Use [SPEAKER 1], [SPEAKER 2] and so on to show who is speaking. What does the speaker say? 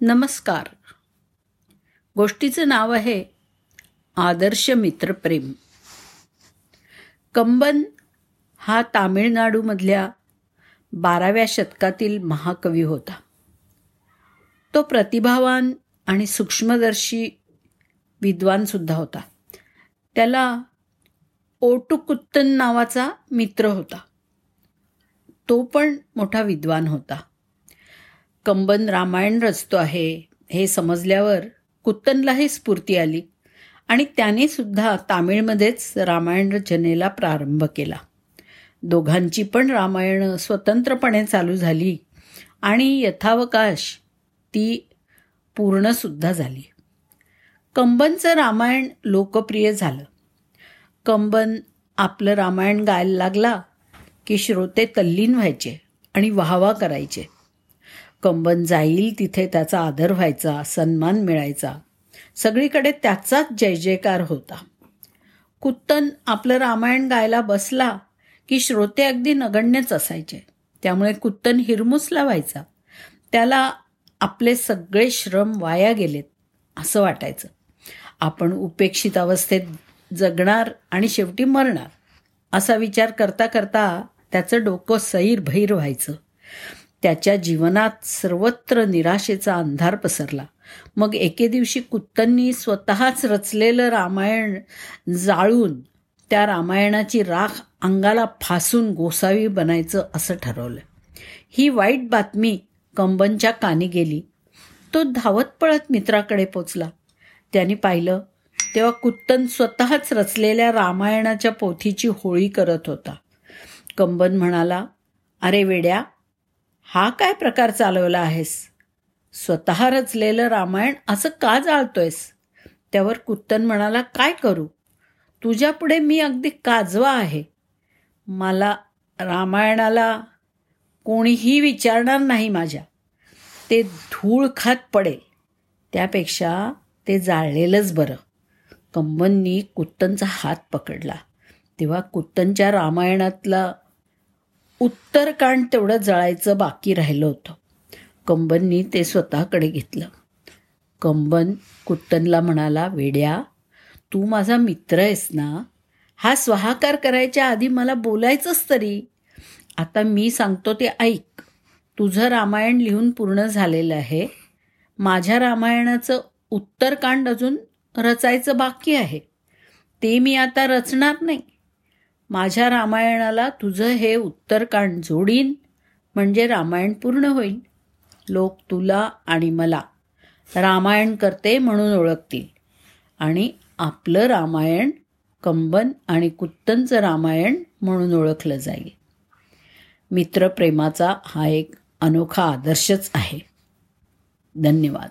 [SPEAKER 1] नमस्कार. गोष्टीचं नाव आहे आदर्श मित्रप्रेम कंबन हा तामिळनाडूमधल्या बाराव्या शतकातील महाकवी होता. तो प्रतिभावान आणि सूक्ष्मदर्शी विद्वानसुद्धा होता. त्याला ओटुकुत्तन नावाचा मित्र होता. तो पण मोठा विद्वान होता. कंबन रामायण रचतो आहे हे समजल्यावर कुत्तनलाही स्फूर्ती आली आणि त्याने सुद्धा तामिळमध्येच रामायण रचनेला प्रारंभ केला. दोघांची पण रामायणं स्वतंत्रपणे चालू झाली आणि यथावकाश ती पूर्णसुद्धा झाली. कंबनचं रामायण लोकप्रिय झालं. कंबन आपलं रामायण गायला लागला की श्रोते तल्लीन व्हायचे आणि वाहवा करायचे. कंबन जाईल तिथे त्याचा आदर व्हायचा सन्मान मिळायचा. सगळीकडे त्याचाच जय जयकार होता. कुत्तन आपलं रामायण गायला बसला की श्रोते अगदी नगण्यच असायचे. त्यामुळे कुत्तन हिरमुसला व्हायचा. त्याला आपले सगळे श्रम वाया गेलेत असं वाटायचं. आपण उपेक्षित अवस्थेत जगणार आणि शेवटी मरणार असा विचार करता करता त्याचं डोकं सैर भैर व्हायचं. त्याच्या जीवनात सर्वत्र निराशेचा अंधार पसरला. मग एके दिवशी कुत्तंनी स्वतःच रचलेलं रामायण जाळून त्या रामायणाची राख अंगाला फासून गोसावी बनायचं असं ठरवलं. ही वाईट बातमी कंबनच्या कानी गेली. तो धावत पळत मित्राकडे पोचला. त्याने पाहिलं तेव्हा कुत्तन स्वतःच रचलेल्या रामायणाच्या पोथीची होळी करत होता. कंबन म्हणाला अरे वेड्या हा काय प्रकार चालवला आहेस? स्वतः रचलेलं रामायण असं का जाळतोयस? त्यावर कुत्तन म्हणाला काय करू? तुझ्यापुढे मी अगदी काजवा आहे. मला रामायणाला कोणीही विचारणार नाही माझ्या. ते धूळ खात पडेल. त्यापेक्षा ते जाळलेलंच बरं. कंबननी कुत्तनचा हात पकडला. तेव्हा कुत्तनच्या रामायणातला उत्तरकांड तेवढं जळायचं बाकी राहिलं होतं. कंबननी ते स्वतःकडे घेतलं. कंबन कुत्तनला म्हणाला वेड्या तू माझा मित्र आहेस ना? हा स्वाहाकार करायच्या आधी मला बोलायचंच तरी. आता मी सांगतो ते ऐक. तुझं रामायण लिहून पूर्ण झालेलं आहे. माझ्या रामायणाचं उत्तरकांड अजून रचायचं बाकी आहे. ते मी आता रचणार नाही. माझ्या रामायणाला तुझं हे उत्तरकांड जोडीन म्हणजे रामायण पूर्ण होईल लोक तुला आणि मला रामायण करते म्हणून ओळखतील. आणि आपलं रामायण कंबन आणि कुत्तनचं रामायण म्हणून ओळखलं जाईल. मित्रप्रेमाचा हा एक अनोखा आदर्शच आहे. धन्यवाद.